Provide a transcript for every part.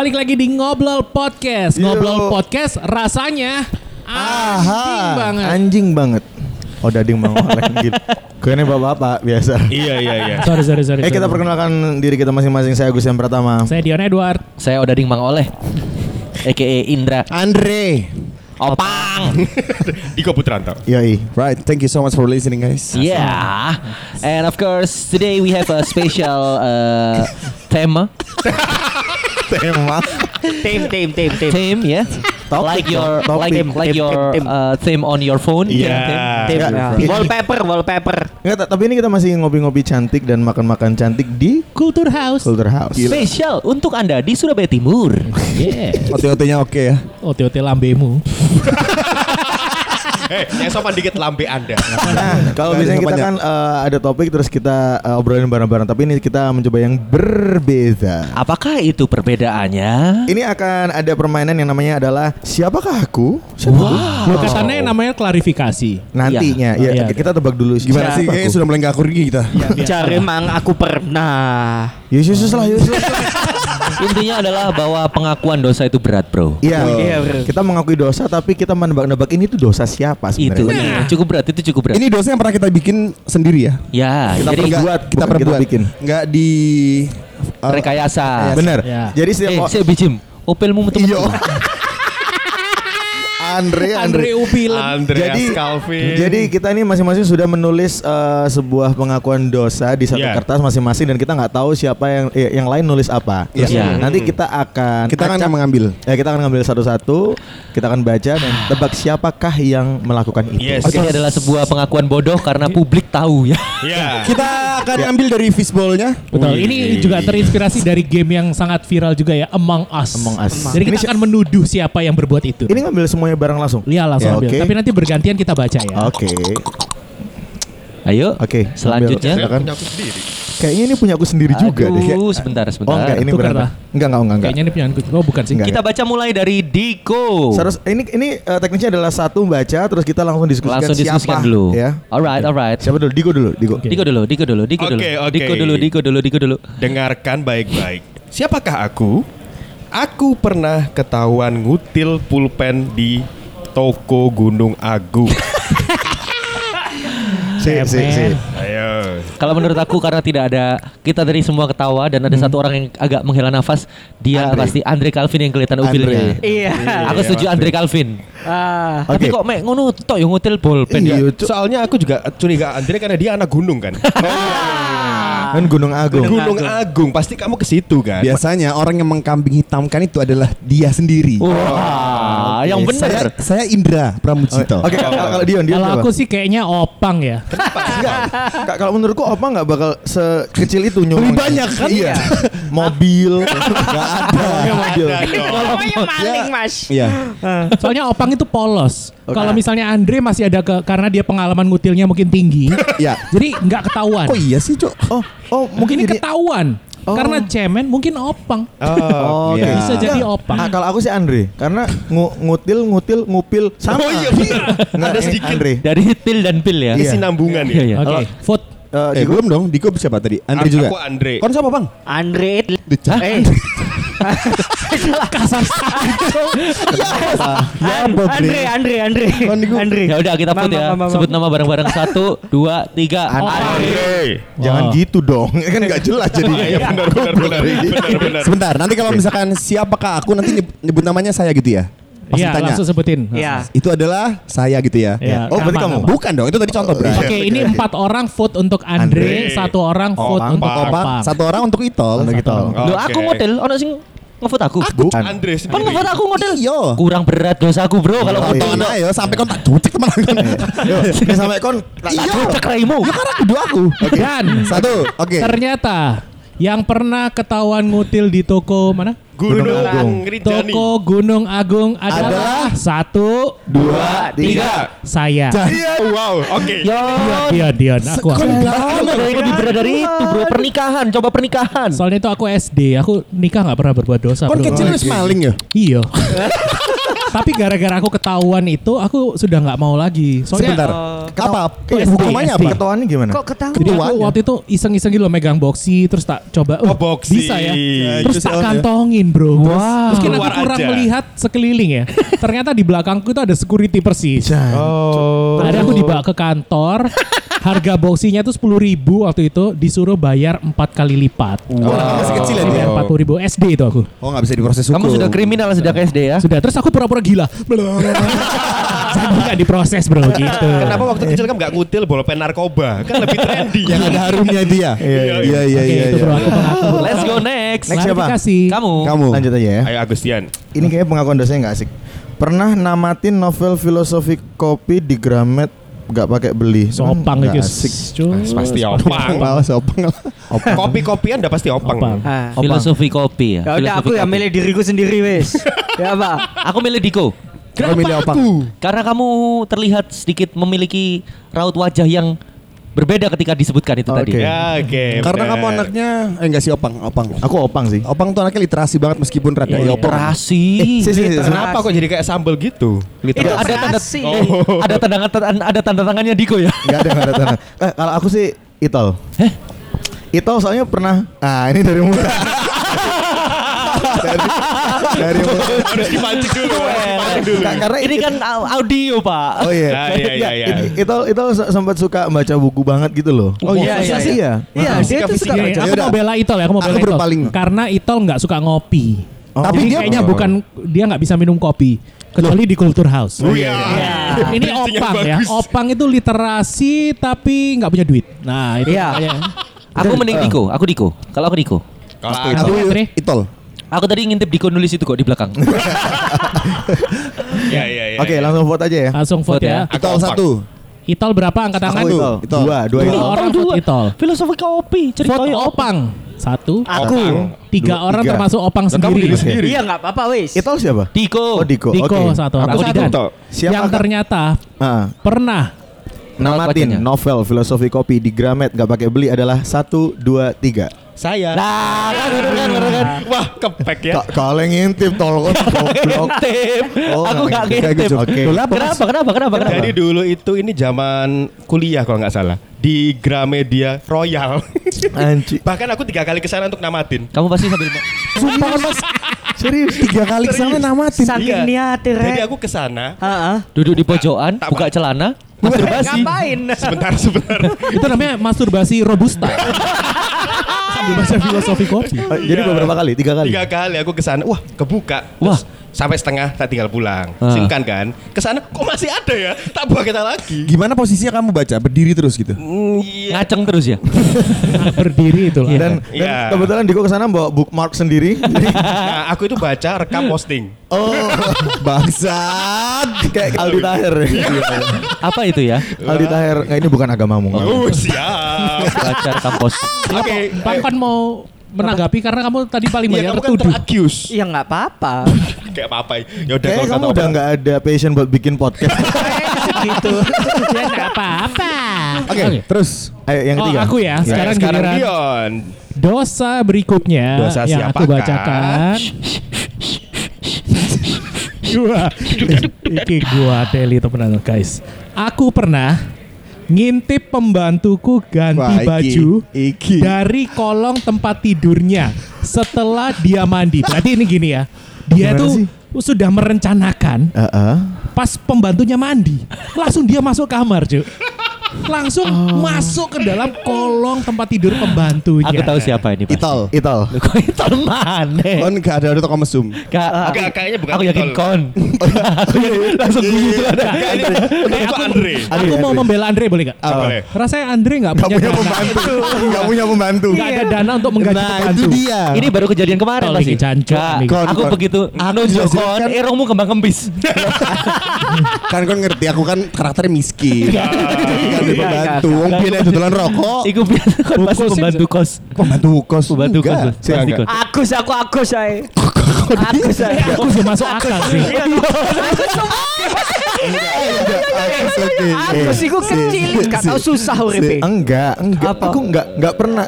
Balik lagi di Ngobrol Podcast. Yo. Ngobrol Podcast rasanya anjing banget. Anjing banget. Oh dading bang oleh gitu. Kayaknya bapak-bapak biasa. Iya iya iya. Sorry, sorry, sorry. Eh kita perkenalkan diri kita masing-masing. Saya Agus yang pertama. Saya Dion Edward. Saya Odading Mang Oleh A.K.A. Indra Andre. Opang Diko Putranto. Yoi. Right, thank you so much for listening guys. Yeah And of course Today we have a special uh, Tema Tema. Tim, tim, tim, tim. Theme ya Topik Like your topik. Like, Tim, like your uh, theme on your phone Iya. Tim. Ya, Ya. ya. Wallpaper, wallpaper. Enggak, ta- tapi ini kita masih ngopi-ngopi cantik dan makan-makan cantik di Kultur House. Culture House. Special Untuk anda di Surabaya Timur Yeah. OT-OT-nya oke ya. OT-OT lambemu. Eh, yang sopan dikit lambe Anda. Nah, kalau biasanya kita kan eh, ada topik terus kita eh, obrolin bareng-bareng, tapi ini kita mencoba yang berbeda. Apakah itu perbedaannya? Ini akan ada permainan yang namanya adalah siapakah aku? Siapa aku? Kesannya namanya klarifikasi. Nantinya, ya, Iya. kita tebak dulu. Gimana siapa sih? Kayaknya sudah mulai gak akur gini kita. Cari mang aku pernah. Yesus lah, Yesus. Intinya adalah bahwa pengakuan dosa itu berat bro Iya, Iya, bro. kita mengakui dosa tapi kita menebak-nebak ini tuh dosa siapa Itu sebenarnya. cukup berat Itu cukup berat Ini dosa yang pernah kita bikin sendiri ya. Ya Kita jadi perbuat, kita bukan perbuat. bikin. Enggak di uh, rekayasa Bener. Ya. Jadi setiap Eh, saya bijim. Opelmu metu Iya. Andre, Andre Andre. Upilen. Andreas Jadi, Calvin. jadi kita ini masing-masing sudah menulis eh, sebuah pengakuan dosa di satu Iya. kertas masing-masing dan kita nggak tahu siapa yang eh, yang lain nulis apa. Terus Iya. Nanti kita akan kita acak- mengambil. Ya kita akan ngambil satu-satu, kita akan baca dan tebak siapakah yang melakukan itu. Yes. Ini adalah sebuah pengakuan bodoh karena publik tahu ya. Iya. Kita akan ambil dari fishballnya. Betul. Wih. Ini juga terinspirasi dari game yang sangat viral juga ya, Among Us. Among Us. Jadi kita Ini akan menuduh siapa yang berbuat itu. Ini ngambil semuanya barang langsung. Iya langsung Ya, ambil. oke. Tapi nanti bergantian kita baca ya. Oke. Ayo. Oke. Selanjutnya. ambil. Silakan. Punya aku sendiri. Kayaknya ini punya aku sendiri juga deh. Aduh, sebentar, sebentar. Oh enggak, ini Tukar lah. Enggak, enggak, enggak, enggak. Kayaknya ini punya aku. Oh bukan sih. Enggak. Kita baca mulai dari Diko. Terus ini ini eh, teknisnya adalah satu baca terus kita langsung diskusikan Langsung diskusikan siapa dulu. ya. Alright, alright. Siapa dulu? Diko dulu, Diko. Oke. Diko dulu, Diko dulu, Diko dulu. Oke, oke. Diko dulu, Diko dulu, Diko dulu. Dengarkan baik-baik. Siapakah aku? Aku pernah ketahuan ngutil pulpen di toko Gunung Agung. Si, si, si. Ayo. Kalau menurut aku karena tidak ada kita dari semua ketawa dan ada satu orang yang agak menghela nafas, dia Andre. pasti Andre Calvin yang kelihatan upilnya. Iya. Aku setuju Andre Calvin. Ah. Tapi Oke. kok mek ngono tok yang ngutil bolpen ya. Iya. Soalnya aku juga curiga Andre karena dia anak gunung kan. Kan Gunung Agung. Gunung Agung pasti kamu ke situ kan. Biasanya orang yang mengkambing hitamkan itu adalah dia sendiri. Wah, yang Oke, Saya, benar. saya Indra Pramujito. Oke, kalau kalau Dion, Dion Kalau aku sih kayaknya opang ya. Enggak. Kak, kalau menurutku Opa nggak bakal sekecil itu nyumbang. Lebih banyak kan? Iya. Mobil. Enggak ada. Mobil. Pokoknya maling, Mas. Iya. Soalnya opang itu polos. Oke. Kalau misalnya Andre masih ada ke karena dia pengalaman ngutilnya mungkin tinggi. Iya. Jadi nggak ketahuan. Kok iya sih, Cok? Oh, oh mungkin Ini jadi ketahuan. Oh. Karena cemen mungkin opang. Oh, Iya. Bisa jadi Enggak. opang. Ah, kalau aku sih Andre, karena ngu- ngutil, ngutil, ngupil sama. Oh, iya, benar. Nggak, Ada ini sedikit. Andre. Dari til dan pil ya. Iya. Kesinambungan Iya, ya. iya. Oke, Kalau- vote. Eh, Eh, Diko, belum dong. Diko siapa tadi? Andre juga. aku Andre. Kon siapa, Bang? Andre. Hah? Eh. Kasar Ya, Bob. Andre, Andre, Andre. Diko. Andre. Ya udah kita Mama, ya. mama, mama. Sebut nama bareng-bareng satu, dua, tiga. Andre. Jangan Oh. gitu dong. kan nggak jelas jadi. Iya benar benar benar. Sebentar, nanti kalau misalkan siapakah aku nanti nyebut namanya saya gitu ya. Iya, ditanya. langsung sebutin. Iya. Itu adalah saya gitu ya. Iya, Oh, berarti nama, kamu. nama. Bukan dong, itu tadi contoh, Bro. Oke, ini empat orang vote untuk Andre, Andre. satu orang vote Opang, untuk Opang. Opang. satu orang untuk Itol. Untuk Itol. Loh, Oke. aku model, ono sing ngevote aku. Bukan. Andre Kan sendiri. ngevote aku model. Yo. Kurang berat dosaku, Bro, kalau Oh, foto iya. Nah, ya sampai kon tak cucek teman kon. Yo, ini sampai kon. Tak cocok raimu. Ya karena kudu aku. Dan Satu, oke. ternyata yang pernah ketahuan ngutil di toko mana? Gunung Gunung Agung. Toko Gunung Agung adalah, satu, dua tiga. saya. Iya. Wow, oke. Yo. Dion, Dion, aku. aku. Lebih berat dari itu, Bro. Pernikahan, coba pernikahan. Soalnya itu aku SD, aku nikah nggak pernah berbuat dosa. Kon bro. kecil wis maling ya. Iya. Tapi gara-gara aku ketahuan itu, aku sudah nggak mau lagi. Soalnya Sebentar. Ketawa- apa? Eh, Hukumannya SD. apa? Ketahuannya gimana? Kok ketahuan? Jadi aku waktu itu iseng-iseng gitu loh megang boxy terus tak coba Oh, boxy. bisa ya. Terus tak kantongin, Bro. Terus mungkin aku kurang aja. melihat sekeliling ya. Ternyata di belakangku itu ada security persis. Oh. Akhirnya aku dibawa ke kantor. Harga boxinya itu sepuluh ribu waktu itu disuruh bayar empat kali lipat. Wow. Masih kecil ya dia. Empat puluh ribu SD itu aku. Oh nggak bisa diproses hukum. Kamu sudah kriminal sejak SD ya? Sudah terus aku pura-pura gila. Jadi nggak diproses bro gitu. Kenapa waktu kecil kamu nggak ngutil bolpen narkoba? Kan lebih trendy. Yang ada harumnya dia. Iya iya iya Oke iya. itu bro iya. aku mengaku. Let's go next. Next siapa? Kamu. Kamu. Lanjut aja ya. Ayo Agustian. Ini kayaknya pengakuan dosanya nggak asik. Pernah namatin novel filosofi kopi di Gramet nggak pakai beli. Sopang. Cuy. Pasti opang. Malas opang. Kopi-kopian udah pasti opang. Opang. Ah. Filosofi kopi ya. Ya udah Filosofi aku ya kopi. milih diriku sendiri wes. ya apa? Aku milih Diko. Kenapa milih opang? Karena kamu terlihat sedikit memiliki raut wajah yang berbeda ketika disebutkan itu tadi. Oke. Ya, oke. Karena bener. kamu anaknya eh enggak sih opang, opang. Aku opang sih. Opang tuh anaknya literasi banget meskipun rada ya opang. Literasi. Eh, si, si, si, Kenapa kok jadi kayak sambel gitu? Itu Literasi. ada tanda eh, ada tanda ada tanda tangannya Diko ya. Nggak ada nggak ada tanda. Eh, kalau aku sih Itol. Heh? Itol soalnya pernah. Ah ini dari muka. dari dari. Harus dipancing dulu. dipancing dulu. Nggak, karena Ini kan au- audio, Pak. Oh iya. Ya, iya, iya, iya. It- Itol Itol se- sempat suka baca buku banget gitu loh. Oh, iya, iya, sih ya. Iya, dia tuh suka Iya, baca. aku mau bela Itol ya, aku mau bela Itol. Karena Itol nggak suka ngopi. Oh. Tapi dia- kayaknya bukan dia nggak bisa minum kopi kecuali di Culture House. Oh iya. Ini Bridging yang opang ya. Opang itu literasi tapi nggak punya duit. Nah, itu Iya. makanya. Aku mending Diko, aku Diko. Kalau aku Diko. Kalau Aku Andre? Itol. Aku tadi ngintip Diko nulis itu kok di belakang. ya, ya, ya. Oke, langsung vote aja ya. Langsung vote Vote ya. ya. Opang. satu. Itol berapa angkat tangan? Aku Itol. Itol. Dua, dua Dua orang vote Itol. Filosofi kopi, Vote ceritanya Opang. Satu. Aku. Opang. Tiga Dua, orang tiga. termasuk Opang kamu sendiri. diri sendiri. Iya nggak apa-apa wes. Itol siapa? Diko. Oh Diko. Diko Oke. satu orang. Aku. Siapa yang ternyata Ah, pernah namatin novel filosofi kopi di Gramet nggak pakai beli adalah satu dua tiga. Saya. Nah, kan bener kan, bener kan. Wah, kepek ya. Kalau ngintip tol kok goblok. Ngintip. Oh, aku nggak gak ngintip. Mas? Kenapa, kenapa, kenapa, kenapa? Jadi dulu itu ini zaman kuliah kalau nggak salah di Gramedia Royal. Anci. Bahkan aku tiga kali ke sana untuk namatin. Kamu pasti sambil Sumpah kan mas. Serius tiga kali ke sana namatin. Saking niatnya Jadi rek. aku ke sana. Heeh. duduk di pojokan, buka celana, masturbasi. Ngapain? Sebentar, sebentar. itu namanya masturbasi robusta. Sambil baca filosofi kopi. Oh, Jadi Iya. beberapa kali? Tiga kali. Tiga kali aku ke sana. Wah, kebuka. Wah. Sampai setengah tak tinggal pulang. Ah. Singkan kan. Ke sana kok masih ada ya? Tak buat kita lagi. Gimana posisinya kamu baca? Berdiri terus gitu. Mm, Iya. Ngaceng terus ya. Berdiri itu lah. Dan, dan Iya. kebetulan Diko ke sana bawa bookmark sendiri. Nah, aku itu baca rekam posting. oh, Bangsat. kayak Aldi Taher. Apa itu ya? Aldi Taher. Nggak ini bukan agamamu. Oh, siap. Baca kampus. Oke. Kamu kan mau menanggapi karena kamu tadi paling Iya, banyak kamu kan tertuduh. terakius. Ya nggak apa-apa. Kayak apa? Ya udah Kayak kalau kamu kata udah nggak ada passion buat bikin podcast. gitu. ya nggak apa-apa. Oke, terus Ayo yang Oh, ketiga. aku ya. Sekarang, sekarang giliran Dion. dosa berikutnya Dosa yang aku bacakan. Gua, iki gua Deli temenan guys. Aku pernah ngintip pembantuku ganti Wah, iki- baju iki. dari kolong tempat tidurnya setelah dia mandi. Berarti ini gini ya. Dia Gimana tuh sih? sudah merencanakan Heeh. pas pembantunya mandi, langsung dia masuk kamar, cuy. Langsung Oh. masuk ke dalam kolong tempat tidur pembantunya. Aku tahu siapa ini pasti. Itol. Itol. Loh, Kok itu mana? Kon gak ada ada toko mesum. Kak, Enggak, kayaknya bukan Aku yakin Itol. kon. Aku yakin- langsung guyu tuh ada. Enggak, ini itu Andre. Andre, Aku mau membela Andre boleh gak? Boleh. Rasanya Andre gak Gak punya, pembantu. Gak punya pembantu. Gak ada dana untuk menggaji Nah pembantu. itu dia. Ini baru kejadian kemarin Oh, pasti. aku kon. begitu Aku nunjuk jelas- kon, kan- erongmu kembang kempis. kan kon ngerti aku kan karakternya miskin. Ada pembantu. Wong piye nek dodolan rokok. Iku biar kon pasti Bungkus pembantu kos. Pembantu kos. Pembantu kos. Pasti Enggak. kon. Agus aku agus saya. Agus saya. Aku sudah masuk akal sih. Agus oke. Agus iku kecil, gak tau susah uripe. Enggak, enggak. Apa? Aku enggak enggak pernah.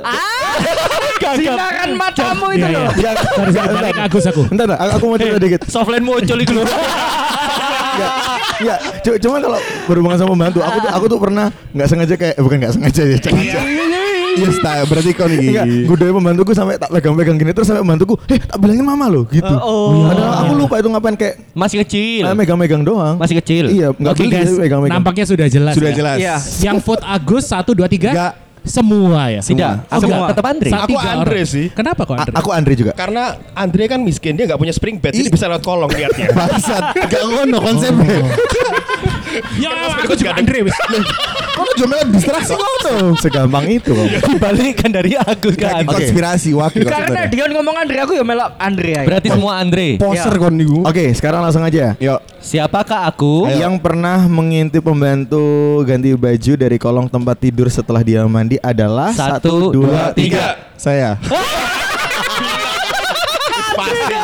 Sinaran matamu itu Iya, iya. loh. Ya, balik Agus aku. Entar, aku mau cerita dikit. Softline muncul iku lho. Enggak, cu- cuma kalau berhubungan sama pembantu, aku tuh aku tuh pernah nggak sengaja kayak eh, bukan nggak sengaja ya, sengaja. Iya, sta, berarti kau nih. Enggak, godain pembantuku sampai tak pegang-pegang gini terus sampai pembantuku, "Eh, tak bilangin mama lo." gitu. Oh. Padahal aku lupa itu ngapain kayak Masih kecil. eh, megang-megang doang. Masih kecil. Iya, enggak Oke beli, guys, megang-megang. nampaknya sudah jelas. Sudah ya. jelas. Iya. Yang vote Agus satu dua tiga. Enggak. Semua ya. Tidak, Oh, aku enggak. tetap Andre. Sa- Aku tiga Andre orang. sih. Kenapa kok A- Andre? aku Andre juga. Karena Andre kan miskin, dia nggak punya spring bed, jadi bisa lewat kolong liatnya. Bangsat, gak ngono konsepnya. ya, aku juga Andre. wis. Kau tuh cuma distraksi kau tuh. Segampang itu kok. Dibalikan dari Agus ke Andre. konspirasi wakil. Karena dia ngomong Andre aku ya melok Andre aja. Berarti semua Andre. poser Ya. kon niku. Oke, sekarang langsung aja. Yuk. Siapakah aku? Yang pernah mengintip pembantu ganti baju dari kolong tempat tidur setelah dia mandi adalah Satu, dua, tiga. Saya. Pasti.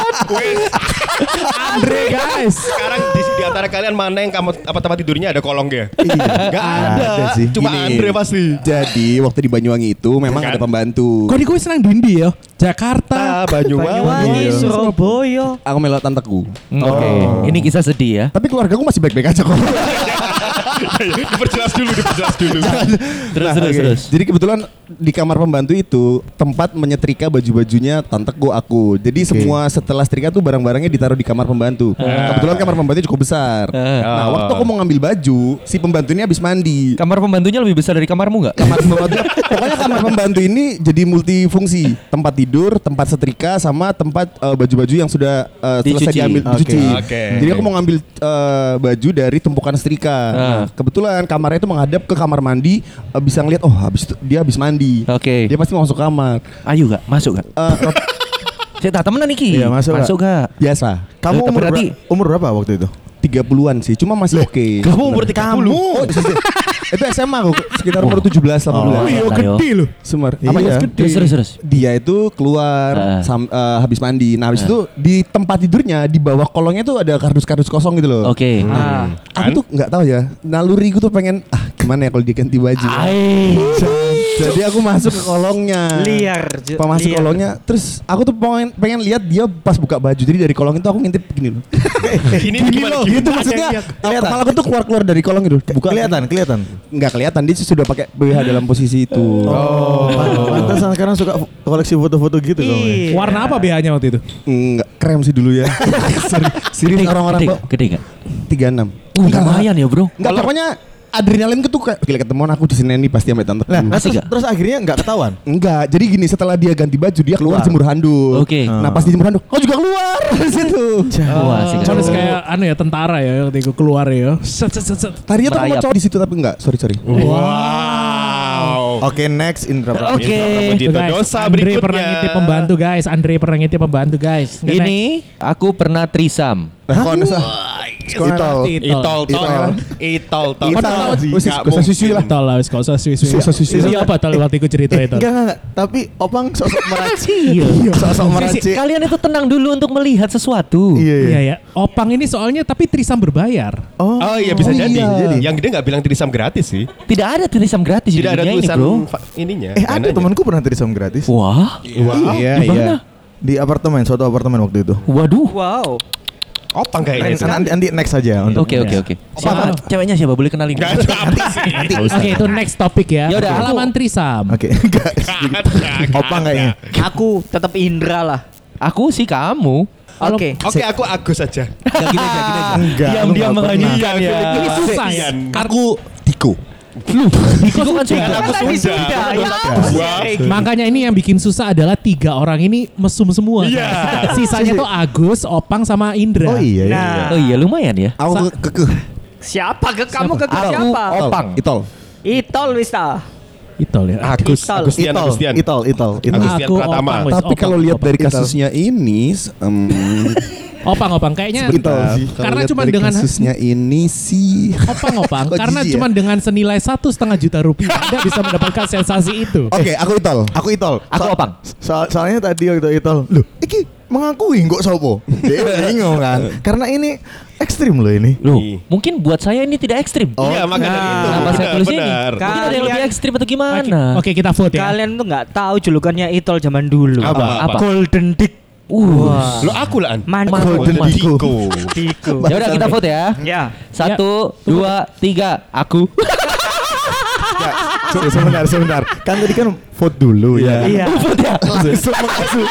Andre guys. Sekarang di, di antara kalian mana yang kamu apa tempat tidurnya ada kolongnya? Iya. Gak ada. Ada sih. Cuma Gini. Andre pasti. Jadi waktu di Banyuwangi itu memang Kan? ada pembantu. Kok di gue senang dindi ya? Jakarta. Ah, Banyuwangi. Banyuwangi, Iya. Surabaya. Aku melot tanteku. Oke, ini kisah sedih ya. Tapi keluargaku masih baik-baik aja kok. diperjelas dulu, diperjelas dulu. Terus Nah, terus oke. terus. Jadi kebetulan di kamar pembantu itu tempat menyetrika baju-bajunya tanteku aku. Jadi semua setelah setrika tuh barang-barangnya ditaruh di kamar pembantu. Kebetulan kamar pembantu cukup besar. Ah. Nah, waktu aku mau ngambil baju, si pembantu ini habis mandi. Kamar pembantunya lebih besar dari kamarmu nggak? Kamar pembantu, pokoknya kamar pembantu ini jadi multifungsi, tempat tidur, tempat setrika, sama tempat eh, baju-baju yang sudah eh, selesai Dicuci. diambil dicuci. Oke. Jadi aku mau ngambil eh, baju dari tumpukan setrika. Nah, kebetulan kamarnya itu menghadap ke kamar mandi, eh, bisa ngeliat, oh habis itu dia habis mandi. Oke. Dia pasti mau masuk kamar. Ayo gak? Masuk gak? Eh, rot- Saya tak temenan Niki. Iya, masuk nggak? Masuk gak? biasa. Kamu Tapi umur, berarti ber- umur berapa waktu itu? 30-an sih, cuma masih oke. Kamu umur 30. Oh, itu SMA aku sekitar umur 17 18. Oh, iya, gede loh. Iya. Apa ya? Terus terus terus. dia itu keluar Heeh. sam- eh, habis mandi. Nah, habis itu di tempat tidurnya di bawah kolongnya tuh ada kardus-kardus kosong gitu loh. Oke. Ah. Aku tuh nggak tahu ya. Naluri gue tuh pengen ah gimana ya kalau dia ganti baju. Ai. Jadi aku masuk ke kolongnya. Liar. Pas masuk liar. kolongnya, terus aku tuh pengen pengen lihat dia pas buka baju. Jadi dari kolong itu aku ngintip gini loh. Ini Gini gimana? loh, Gimana? gitu maksudnya. Kelihatan. Kepala aku tuh keluar-keluar dari kolong gitu. Buka. Kelihatan, kelihatan. Nggak kelihatan dia sudah pakai BH dalam posisi itu. Oh, pantesan sekarang suka koleksi foto-foto gitu ya? Iya. Warna apa BH-nya waktu itu? Enggak krem sih dulu ya. Seri- Serius orang-orang gede, kok gede gak? 36. Uh, lumayan ya bro. Enggak pokoknya adrenalin tuh kayak gila ketemuan aku di sini nih pasti sampai tante. Masih terus, terus akhirnya nggak ketahuan. Enggak, jadi gini setelah dia ganti baju dia keluar, Keluar. jemur handuk. Oke. Nah pas di jemur handuk, oh juga keluar dari situ. Wah. Cuman kayak anu ya tentara ya waktu itu keluar ya. Set set set. set. Tadinya tuh mau cowok di situ tapi enggak, sorry sorry. Wow. Oke, next Indra. Oke. Tuh, guys, dosa Andre berikutnya. pernah ngintip pembantu guys. Andre pernah ngintip pembantu guys. Ini aku pernah trisam. Nah, sah. Itol. Itol, tol, Itol. itol, tol. Itol. Gak usah susu lah. Tol lah, gak usah suwi-suwi. Gak usah. Iya apa tol waktu itu cerita itu? Enggak, enggak, enggak. Tapi Opang sosok meracik. Iya. Sosok meracik. Kalian itu tenang dulu untuk melihat sesuatu. Iya, iya. Iya ya. Opang ini soalnya tapi trisam berbayar. Oh, Oh iya bisa Oh, jadi. iya. Yang dia nggak bilang tirisam gratis sih. Tidak ada trisam gratis di Tidak ada dunia ini tulisan ininya. eh ada temanku pernah trisam gratis Wah. Iya, Di iya. mana? di apartemen, suatu apartemen waktu itu. Waduh. Wow. Opang kayaknya itu. Nanti, nanti next saja untuk Oke oke oke. Siapa? Ceweknya siapa? Boleh kenalin? Gak ada apa sih. Oke itu next topik ya. Ya udah, Pengalaman trisam. Oke, Opang kayaknya. Aku tetap Indra lah. Aku sih kamu. Oke. Oke aku Agus aja. Ya gini aja, gini aja. Enggak. Diam lu diam nggak menghanyutkan ya. Ini susah ya. Aku Tiko. Diko kan Kan sudah. aku ya. Wah. Makanya ini yang bikin susah adalah tiga orang ini mesum semua. Iya. Sisanya tuh Agus, Opang sama Indra. Oh iya, iya. Nah, Oh iya lumayan ya. Aku kekeh. siapa ke kamu ke Aku siapa? Opang. Itol. Itol wis ta. Itol ya. Agus, Itol. Agustian, Itol, Agustian. itol, itol, itol. Agustian Aku, Pratama. Opang. Tapi kalau lihat dari Itol. kasusnya ini, Opang, Opang kayaknya Itol sih. Karena cuma dengan- kasusnya ini sih. Opang, Opang. Karena ya? cuma dengan senilai satu setengah juta rupiah Anda bisa mendapatkan sensasi itu. Oke, aku Itol. Aku itol. Aku Opang. Soal, soalnya tadi waktu itol, loh, iki mengakui kok sopo? Dia bingung kan. Karena ini ekstrim loh ini. Loh, mungkin buat saya ini tidak ekstrim. Iya makanya Nah. itu. Kenapa saya Benar, tulis ini? Mungkin ada yang lebih Kalian- ekstrim atau gimana? Oke, oke, kita vote ya. Kalian tuh nggak tahu julukannya Itol zaman dulu. Apa? Apa? Golden Dick. Uh. Lo aku lah an. Mantap. Golden Diko. Tiku. Ya udah kita vote ya. Ya. Satu, dua, tiga. Aku. Se- sebentar, sebentar. Kan tadi kan vote dulu ya. Iya. vote ya. Langsung. Mengakui.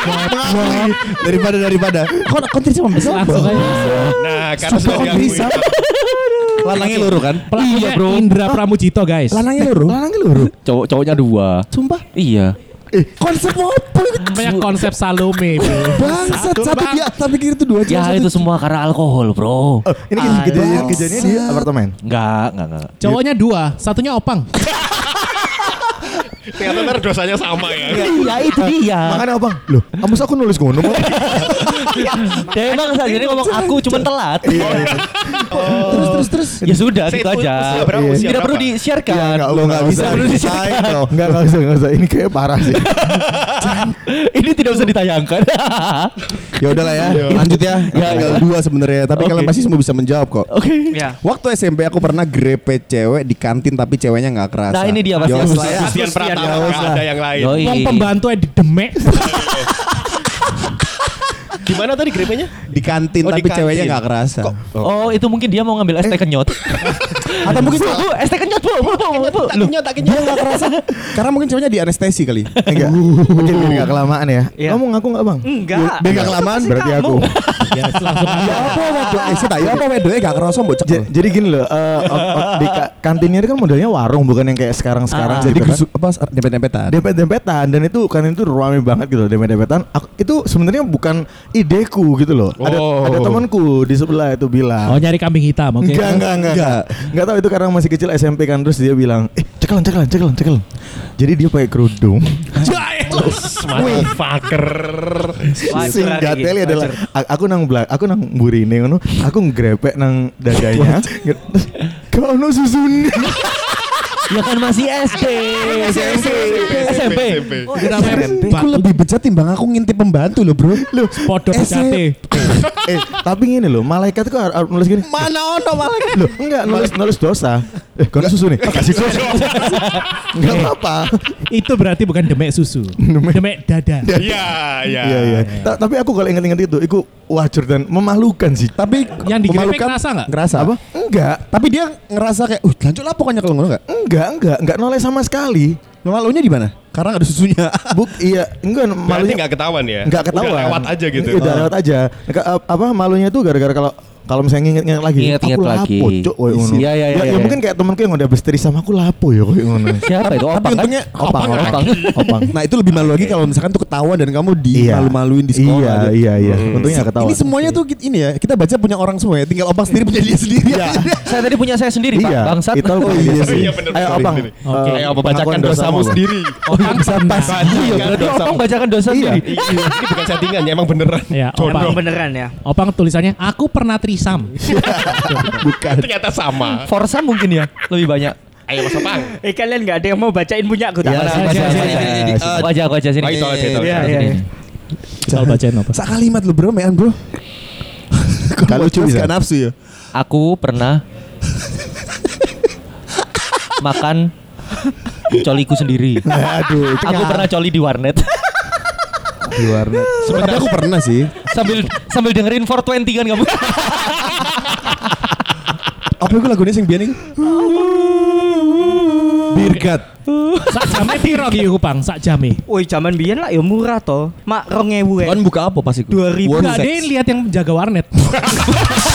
daripada daripada. Kok kontri sama besar? Langsung aja. Nah, karena sudah diakui. Lanangnya luru kan? Pelakunya bro. Indra Pramujito guys. Lanangnya luru. Lanangnya luru. Cowok cowoknya dua. Sumpah. Iya. Eh, Konsep apa? Namanya konsep Salome. bro. Bangsat satu dia tapi kira itu dua Ya itu semua karena alkohol, bro. Oh, ini kej- kejadian kejadiannya di apartemen. Enggak, enggak, enggak. Cowoknya dua, satunya opang. Ternyata ntar dosanya sama ya. Iya itu dia. Makanya apa? Loh, kamu aku nulis ngono. Bang. Ya emang saja ini ngomong aku cuman telat. Terus terus terus. Ya sudah gitu itu aja. Tidak perlu berapa? di-sharekan. Enggak, Lo nggak bisa usah. diceritain lo. Enggak, enggak usah, enggak usah. Ini kayak parah sih. Ini tidak usah ditayangkan. Ya udahlah ya. Lanjut ya. Ya, tinggal dua sebenarnya. Tapi kalian pasti semua bisa menjawab kok. Oke. Ya. Waktu SMP aku pernah grepe cewek di kantin tapi ceweknya nggak kerasa. Nah, ini dia pasti Ya yang usah ya. Pratama nggak ada yang lain. Wong pembantu di demek. Gimana tadi grepenya? Di kantin Oh, di tapi ceweknya kantin. nggak kerasa. Oh, itu mungkin dia mau ngambil es teh kenyot. Atau mungkin Bu, bu, es teh kenyot, Bu. Bu, bu, bu. Loh, dia nggak kerasa. Karena mungkin ceweknya di anestesi kali. Enggak. Mungkin biar enggak kelamaan ya. Iya. Kamu ngaku enggak, Bang? Enggak. Biar nggak kelamaan. Berarti aku. Ya langsung aja. Ya apa wedo? Eh, sih tak, ya apa wedo? Eh, nggak kerasa mbok cekel. Ja- Jadi gini loh, o- di ka- kantinnya itu kan modelnya warung bukan yang kayak sekarang-sekarang. Ah, Jadi gitu kan. gusuk apa dempet-dempetan. dempet-dempetan dan itu kan itu rame banget gitu dempet-dempetan. Itu sebenarnya bukan ideku gitu loh. Ada Oh. ada temanku di sebelah itu bilang. Oh nyari kambing hitam, oke. Enggak, enggak, enggak, enggak. Enggak tahu itu karena masih kecil SMP kan terus dia bilang, "Eh, cekelan, cekelan, cekelan, cekelan." Jadi dia pakai kerudung. Motherfucker. Sing gateli adalah a- aku nang belak, aku nang burine ngono, aku ngrepek nang dadanya. Kau no susune. Ya kan masih SD. SMP. SMP. Itu namanya Aku lebih bejat timbang aku ngintip pembantu loh bro. Loh, podo bejate. eh, tapi gini loh, malaikat itu harus nulis gini. mana ono malaikat? Loh, enggak nulis nulis dosa. Eh, kau susu nih. Kasih dosa. Enggak apa-apa. Itu berarti bukan demek susu. Demek dada. Iya, iya. Iya, iya. Ta- Tapi aku kalau inget-inget itu, itu wajar dan memalukan sih. Tapi Yang memalukan ngerasa nggak? Ngerasa Apa? Enggak. Tapi dia ngerasa kayak, uh lanjut lah pokoknya kalau ngono nggak? Enggak, enggak, enggak noleh sama sekali. Malunya di mana? Karena nggak ada susunya. Buk, iya, enggak Berarti malunya nggak ketahuan ya? Enggak ketahuan. Udah lewat aja gitu. Udah lewat aja. Nggak, apa malunya itu gara-gara kalau kalau misalnya nginget-nginget lagi, Ingat-ingat aku lagi. lapo, cuk, woy, ngono. Iya, iya, iya, Ya, ya iya. mungkin kayak temanku yang udah beristri sama aku lapo ya koyo ngono. Siapa itu? Tapi Opang kan? untungnya Opang, opang, Opang. opang. Nah itu lebih malu lagi kalau misalkan tuh ketahuan dan kamu di Iya. malu-maluin di sekolah. Iya, iya, iya. Untungnya nggak ketahuan. Ini semuanya tuh git- ini ya kita baca punya orang semua ya. Tinggal opang sendiri punya dia sendiri. Iya. Saya tadi punya saya sendiri, Pak. Iya, Bangsat. itu aku Oh, iya sih. Ayo opang. Eh, Ayo apa bacakan dosamu sendiri. Opang bisa pas. Iya, Berarti Opang bacakan dosa Iya. sendiri. Ini bukan settingan ya, emang beneran. Ya. Emang beneran ya. Opang tulisannya aku pernah trisam. Bukan. Ternyata sama. Forsa mungkin ya lebih banyak. Ayo Mas Opang. Eh kalian nggak ada yang mau bacain punya aku tak? Mana, sini, baca, sini, baca, sini, sini. sini. Wajah aku aja sini. Itu, itu, itu. Soal bacain apa? Sak kalimat lu bro, mean bro. Lucu bisa. Gak nafsu ya. Aku pernah makan coliku sendiri. Aduh, Aku pernah coli di warnet di warnet. Tapi aku pernah sih. Sambil sambil dengerin 420 kan kamu. Apa itu lagunya sing biyen iku? Birgat. Sak jame piro ki iku, Bang? Sak jame. Woi zaman biyen lah ya murah toh. Mak rongewu ya. Kan buka apa pas itu? 2000. Enggak ada yang lihat yang jaga warnet.